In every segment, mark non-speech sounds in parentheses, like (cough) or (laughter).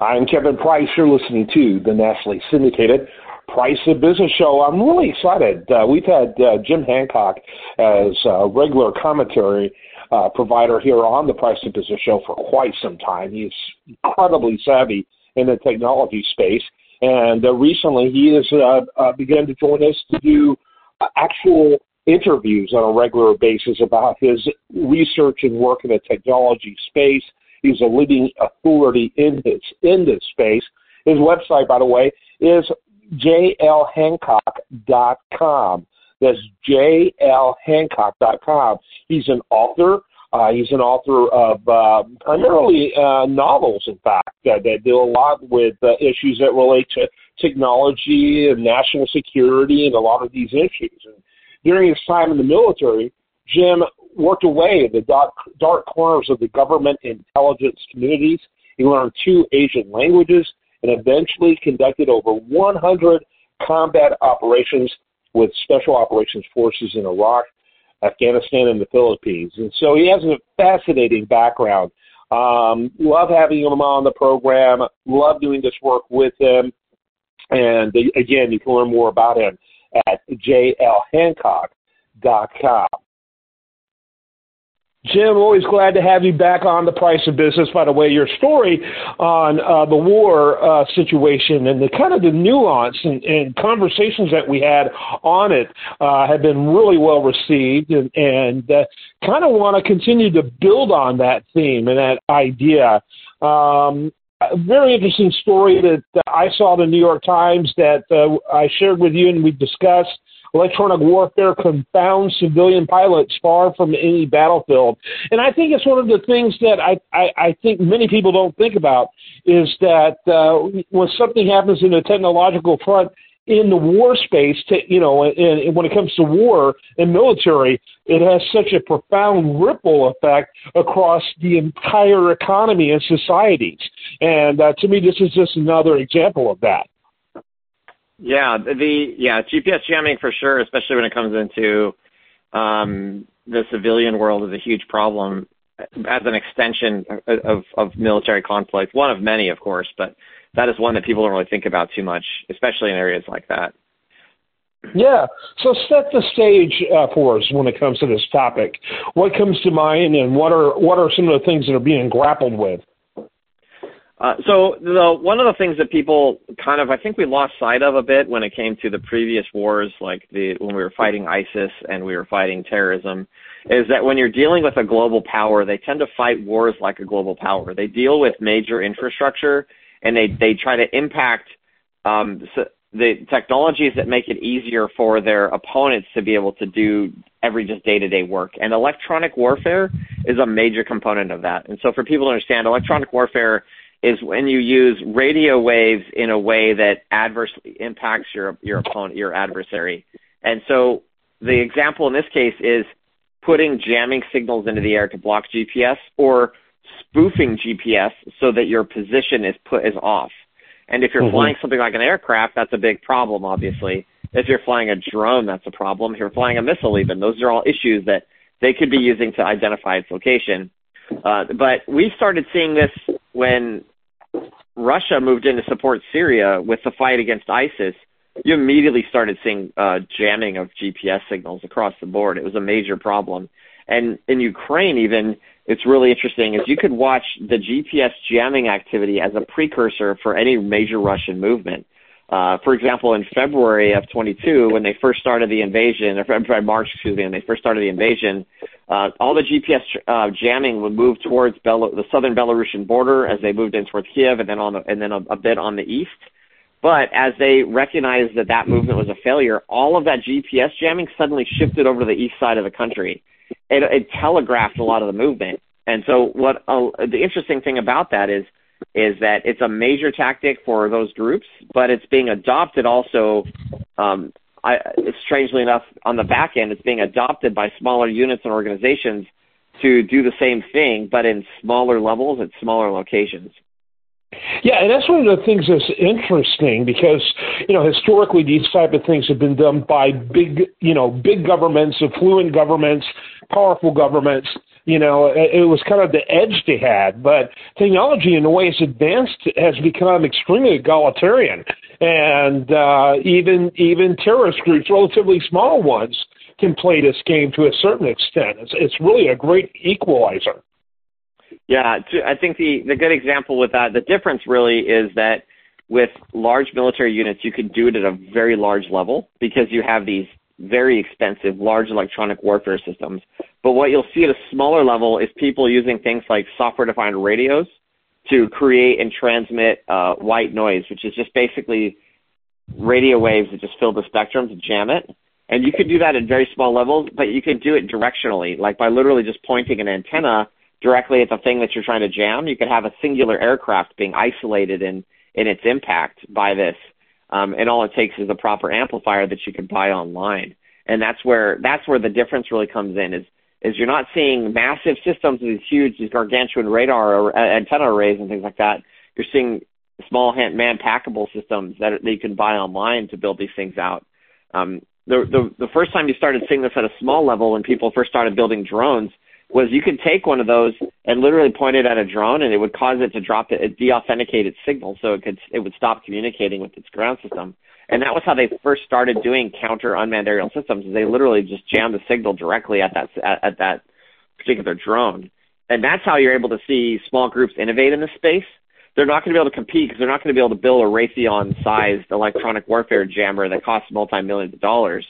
I'm Kevin Price. You're listening to the nationally syndicated Price of Business show. I'm really excited. Uh, we've had uh, Jim Hancock as a regular commentary uh, provider here on the Price of Business show for quite some time. He's incredibly savvy in the technology space, and uh, recently he has uh, uh, begun to join us to do actual interviews on a regular basis about his research and work in the technology space He's a leading authority in this in this space. His website, by the way, is jlhancock.com. That's jlhancock.com. He's an author. Uh, he's an author of uh, primarily uh, novels, in fact, uh, that deal a lot with uh, issues that relate to technology and national security and a lot of these issues. And during his time in the military, Jim worked away in the dark, corners of the government intelligence communities. He learned two Asian languages and eventually conducted over 100 combat operations with special operations forces in Iraq, Afghanistan, and the Philippines. And so he has a fascinating background. Um, love having him on the program. Love doing this work with him. And again, you can learn more about him at jlhancock.com. Jim, always glad to have you back on the price of business. By the way, your story on uh, the war uh, situation and the kind of the nuance and, and, conversations that we had on it uh, have been really well received, and, and uh, kind of want to continue to build on that theme and that idea. Um, a very interesting story that I saw in the New York Times that uh, I shared with you and we discussed electronic warfare confounds civilian pilots far from any battlefield. And I think it's one of the things that I, I, I think many people don't think about is that uh, when something happens in the technological front, in the war space, to, you know, and, and when it comes to war and military, it has such a profound ripple effect across the entire economy and societies. And uh, to me, this is just another example of that. Yeah, the yeah GPS jamming for sure, especially when it comes into um, the civilian world, is a huge problem as an extension of, of military conflict. One of many, of course, but that is one that people don't really think about too much, especially in areas like that. Yeah. So set the stage uh, for us when it comes to this topic. What comes to mind, and what are what are some of the things that are being grappled with? Uh, so the one of the things that people kind of I think we lost sight of a bit when it came to the previous wars, like the when we were fighting ISIS and we were fighting terrorism, is that when you're dealing with a global power, they tend to fight wars like a global power. They deal with major infrastructure and they they try to impact um, the technologies that make it easier for their opponents to be able to do every just day to day work. And electronic warfare is a major component of that. And so for people to understand, electronic warfare is when you use radio waves in a way that adversely impacts your your opponent, your adversary. And so the example in this case is putting jamming signals into the air to block GPS or spoofing GPS so that your position is put is off. And if you're mm-hmm. flying something like an aircraft, that's a big problem, obviously. If you're flying a drone, that's a problem. If you're flying a missile, even those are all issues that they could be using to identify its location. Uh, but we started seeing this when Russia moved in to support Syria with the fight against ISIS. You immediately started seeing uh, jamming of GPS signals across the board. It was a major problem. And in Ukraine, even, it's really interesting is you could watch the GPS jamming activity as a precursor for any major Russian movement. Uh, for example, in February of 22, when they first started the invasion, or March, excuse me, when they first started the invasion, uh, all the GPS uh, jamming would move towards Bel- the southern Belarusian border as they moved in towards Kiev, and then on the, and then a, a bit on the east. But as they recognized that that movement was a failure, all of that GPS jamming suddenly shifted over to the east side of the country. It, it telegraphed a lot of the movement. And so, what uh, the interesting thing about that is is that it's a major tactic for those groups, but it's being adopted also. Um, I, strangely enough, on the back end, it's being adopted by smaller units and organizations to do the same thing, but in smaller levels at smaller locations. Yeah, and that's one of the things that's interesting because you know historically these type of things have been done by big you know big governments, affluent governments, powerful governments You know, it, was kind of the edge they had. But technology, in the way it's advanced, has become extremely egalitarian, and uh, even even terrorist groups, relatively small ones, can play this game to a certain extent. It's it's really a great equalizer. Yeah, I think the the good example with that, the difference really is that with large military units, you can do it at a very large level because you have these very expensive large electronic warfare systems. But what you'll see at a smaller level is people using things like software-defined radios to create and transmit uh, white noise, which is just basically radio waves that just fill the spectrum to jam it. And you can do that at very small levels, but you can do it directionally, like by literally just pointing an antenna directly at the thing that you're trying to jam. You could have a singular aircraft being isolated in, in its impact by this. Um, and all it takes is a proper amplifier that you can buy online. And that's where, that's where the difference really comes in is, is you're not seeing massive systems, these huge, these gargantuan radar uh, antenna arrays and things like that. You're seeing small man packable systems that, that you can buy online to build these things out. Um, the, the, the first time you started seeing this at a small level when people first started building drones, was you could take one of those and literally point it at a drone and it would cause it to drop it, deauthenticate its signal so it could it would stop communicating with its ground system. And that was how they first started doing counter unmanned aerial systems. They literally just jammed the signal directly at that at, at that particular drone. And that's how you're able to see small groups innovate in this space. They're not going to be able to compete because they're not going to be able to build a Raytheon-sized electronic warfare jammer that costs multi-millions of dollars.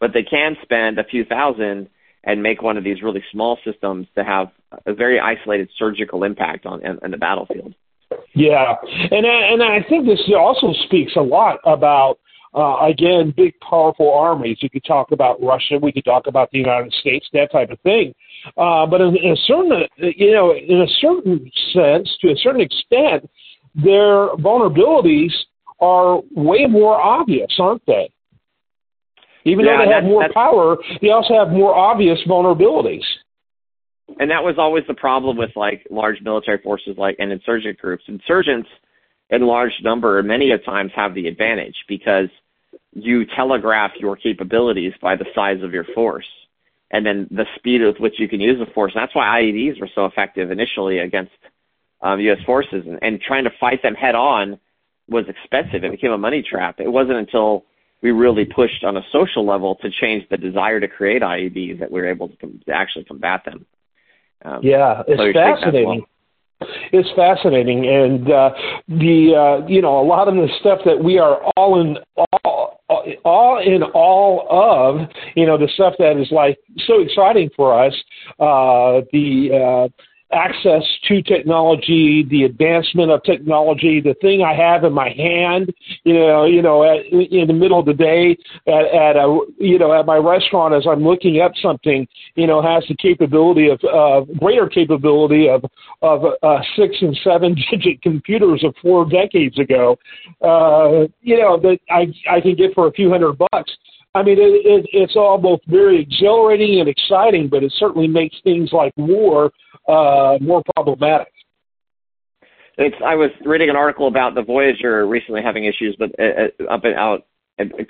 But they can spend a few thousand and make one of these really small systems to have a very isolated surgical impact on in the battlefield. Yeah, and I, and I think this also speaks a lot about uh, again big powerful armies. You could talk about Russia, we could talk about the United States, that type of thing. Uh, but in, in a certain, you know, in a certain sense, to a certain extent, their vulnerabilities are way more obvious, aren't they? Even yeah, though they have more power, they also have more obvious vulnerabilities. And that was always the problem with like large military forces, like and insurgent groups. Insurgents, in large number, many a times have the advantage because you telegraph your capabilities by the size of your force and then the speed with which you can use the force. And that's why IEDs were so effective initially against um, U.S. forces, and, and trying to fight them head on was expensive. It became a money trap. It wasn't until we really pushed on a social level to change the desire to create IEDs that we were able to, com- to actually combat them. Um, yeah, it's so fascinating. It's fascinating, and uh, the uh, you know a lot of the stuff that we are all in all, all in all of you know the stuff that is like so exciting for us. Uh, the uh, access to technology, the advancement of technology, the thing I have in my hand, you know, you know, at, in the middle of the day at, at a, you know, at my restaurant as I'm looking up something, you know, has the capability of, uh, greater capability of, of, uh, six and seven (laughs) digit computers of four decades ago, uh, you know, that I, I can get for a few hundred bucks. I mean, it, it, it's all both very exhilarating and exciting, but it certainly makes things like war uh, more problematic. It's, I was reading an article about the Voyager recently having issues, but uh, uh up and out,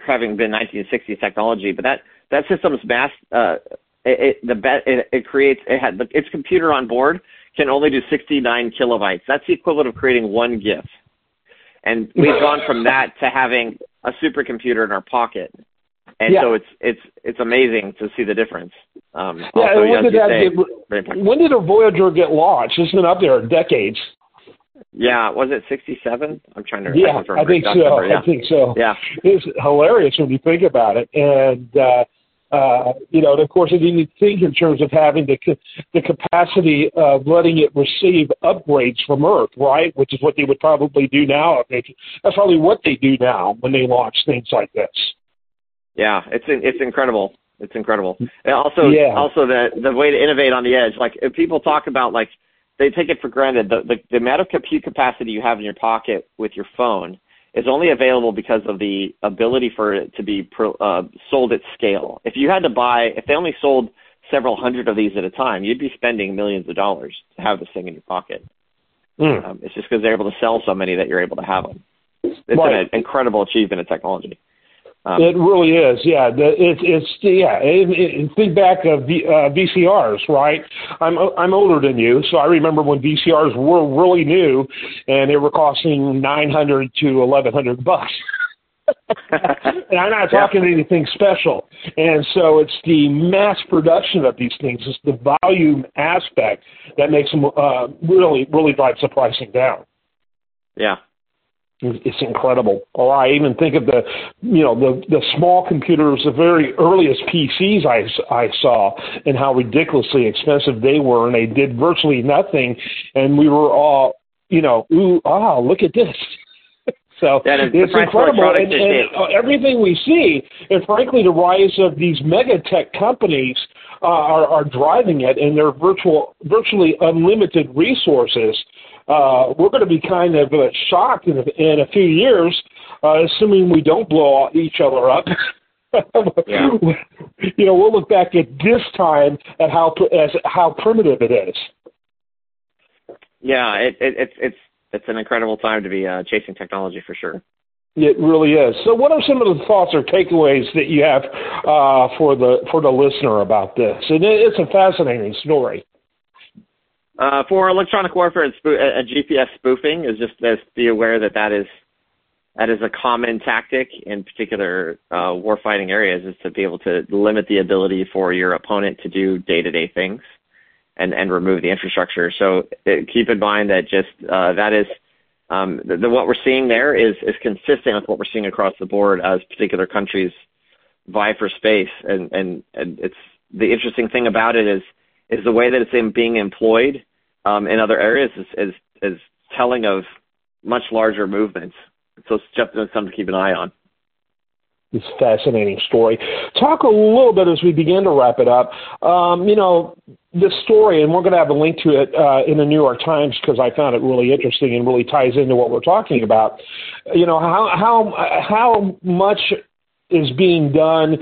having been 1960s technology. But that that system's mass, uh, it, it the it, it creates it had its computer on board can only do 69 kilobytes. That's the equivalent of creating one GIF. And we've gone from that to having a supercomputer in our pocket and yeah. so it's it's it's amazing to see the difference. Um, yeah, also, when did that say, get, when did a Voyager get launched? It's been up there decades. Yeah, was it '67? I'm trying to. Yeah, I, I think so. Number, yeah. I think so. Yeah, it's hilarious when you think about it, and uh, uh, you know, and of course, you need to think in terms of having the the capacity of letting it receive upgrades from Earth, right? Which is what they would probably do now. If they, That's probably what they do now when they launch things like this. Yeah, it's it's incredible. It's incredible. And also, yeah. also the the way to innovate on the edge. Like if people talk about like they take it for granted. The, the the amount of compute capacity you have in your pocket with your phone is only available because of the ability for it to be pro, uh, sold at scale. If you had to buy, if they only sold several hundred of these at a time, you'd be spending millions of dollars to have this thing in your pocket. Mm. Um, it's just because they're able to sell so many that you're able to have them. It's right. an incredible achievement of technology. Um, it really is, yeah. The, It's it's yeah. It, it, think back of v, uh, VCRs, right? I'm I'm older than you, so I remember when VCRs were really new, and they were costing nine hundred to eleven hundred bucks. (laughs) and I'm not talking yeah. anything special. And so it's the mass production of these things, it's the volume aspect that makes them uh, really, really drives the pricing down. Yeah. It's incredible. Or I even think of the, you know, the the small computers, the very earliest PCs I, I saw, and how ridiculously expensive they were, and they did virtually nothing, and we were all, you know, ooh, ah, look at this. (laughs) So it's incredible, and, and uh, everything we see, and frankly, the rise of these mega tech companies uh, are, are driving it, and their virtual, virtually unlimited resources. Uh, we're going to be kind of uh, shocked in a, in a few years, uh, assuming we don't blow each other up. (laughs) yeah. You know, we'll look back at this time at how as how primitive it is. Yeah, it, it, it's it's it's an incredible time to be uh, chasing technology for sure. It really is. So, what are some of the thoughts or takeaways that you have uh, for the for the listener about this? And it's a fascinating story. Uh, for electronic warfare and spoo- uh, GPS spoofing, is just to be aware that that is that is a common tactic in particular uh, warfighting areas, is to be able to limit the ability for your opponent to do day to day things and, and remove the infrastructure. So uh, keep in mind that just uh, that is um, the, the, what we're seeing there is is consistent with what we're seeing across the board as particular countries vie for space. And, and, and it's the interesting thing about it is is the way that it's being employed um, in other areas is, is is telling of much larger movements. So it's just something to keep an eye on. It's a fascinating story. Talk a little bit as we begin to wrap it up. Um, you know, this story, and we're going to have a link to it uh, in the New York Times because I found it really interesting and really ties into what we're talking about. You know, how how how much is being done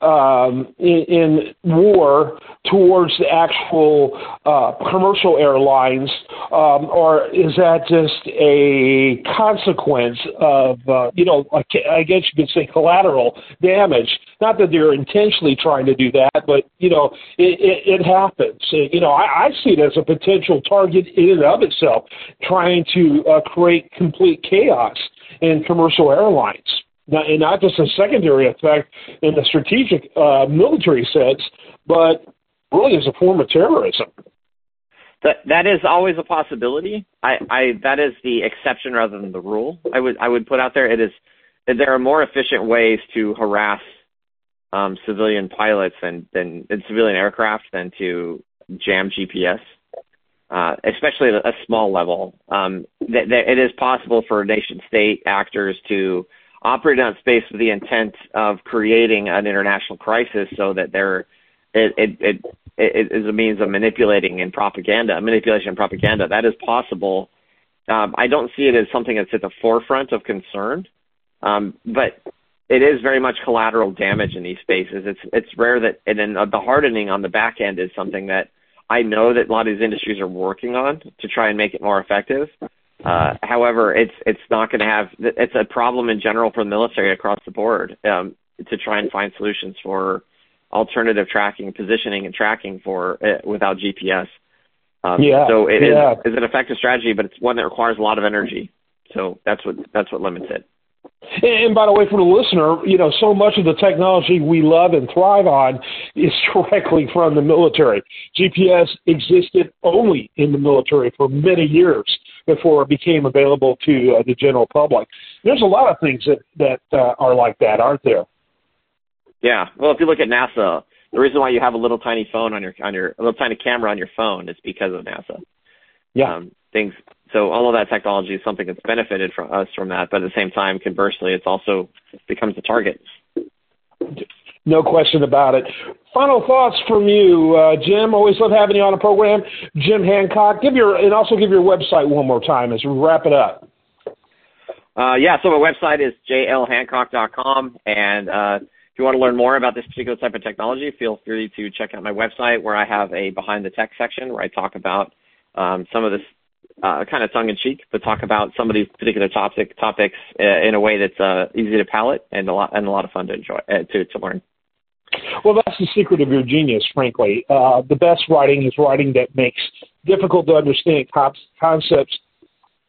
um, in, in, war towards the actual uh, commercial airlines, um, or is that just a consequence of, uh, you know, I guess you could say collateral damage? Not that they're intentionally trying to do that, but, you know, it, it, it happens. You know, I, I see it as a potential target in and of itself, trying to uh, create complete chaos in commercial airlines and not just a secondary effect in the strategic uh, military sense, but really as a form of terrorism. That that is always a possibility. I, I that is the exception rather than the rule. I would I would put out there. It is there are more efficient ways to harass um, civilian pilots than than and civilian aircraft than to jam GPS. Uh, especially at a small level, um, that, that it is possible for nation state actors to operate on space with the intent of creating an international crisis so that there it, it, it, it is a means of manipulating and propaganda, manipulation and propaganda. That is possible. Um, I don't see it as something that's at the forefront of concern, um, but it is very much collateral damage in these spaces. It's it's rare that, and then the hardening on the back end is something that I know that a lot of these industries are working on to try and make it more effective. Uh, however, it's it's not going to have it's a problem in general for the military across the board um, to try and find solutions for alternative tracking, positioning, and tracking for uh, without GPS. Um, yeah. So it yeah. is, is an effective strategy, but it's one that requires a lot of energy. So that's what that's what limits it. And by the way, for the listener, you know, so much of the technology we love and thrive on is (laughs) directly from the military. GPS existed only in the military for many years before it became available to uh, the general public. There's a lot of things that that uh, are like that, aren't there? Yeah. Well, if you look at NASA, the reason why you have a little tiny phone on your on your a little tiny camera on your phone is because of NASA. Yeah. Um, things. So all of that technology is something that's benefited from us from that, but at the same time, conversely, it's also becomes a target. No question about it. Final thoughts from you, uh, Jim. Always love having you on the program, Jim Hancock. Give your and also give your website one more time as we wrap it up. Uh, yeah, so my website is jlhancock.com, and uh, if you want to learn more about this particular type of technology, feel free to check out my website where I have a behind the tech section where I talk about um, some of this uh, kind of tongue in cheek, but talk about some of these particular topic topics uh, in a way that's uh, easy to palate and a lot and a lot of fun to enjoy uh, to to learn. Well, that's the secret of your genius, frankly. Uh, the best writing is writing that makes difficult to understand concepts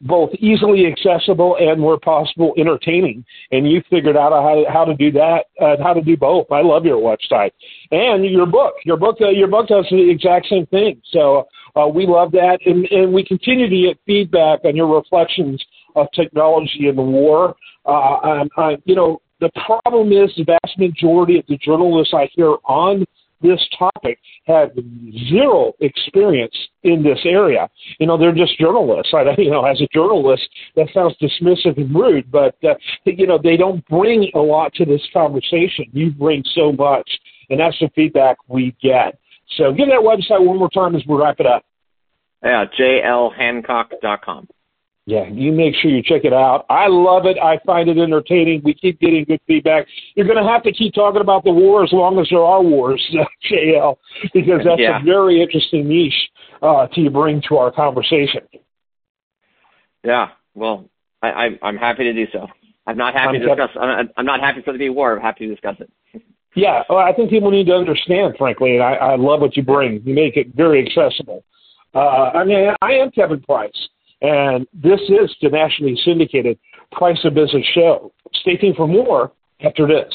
both easily accessible and where possible entertaining. And you figured out how, how to do that, uh, how to do both. I love your website and your book. Your book, uh, your book does the exact same thing. So uh, we love that, and, and we continue to get feedback on your reflections of technology and the war. Uh, I, you know, the problem is the vast majority of the journalists I hear on this topic have zero experience in this area. You know, they're just journalists. I, you know, as a journalist, that sounds dismissive and rude, but uh, you know, they don't bring a lot to this conversation. You bring so much, and that's the feedback we get. So, give that website one more time as we wrap it up. Yeah, jlhancock.com. Yeah, you make sure you check it out. I love it. I find it entertaining. We keep getting good feedback. You're going to have to keep talking about the war as long as there are wars, (laughs) JL, because that's yeah. a very interesting niche uh, to bring to our conversation. Yeah, well, I, I, I'm happy to do so. I'm not happy I'm to discuss. I'm, I'm not happy for the to be war. I'm happy to discuss it. (laughs) yeah, well, I think people need to understand, frankly, and I, I love what you bring. You make it very accessible. Uh, I mean, I am Kevin Price. And this is the nationally syndicated Price of Business show. Stay tuned for more after this.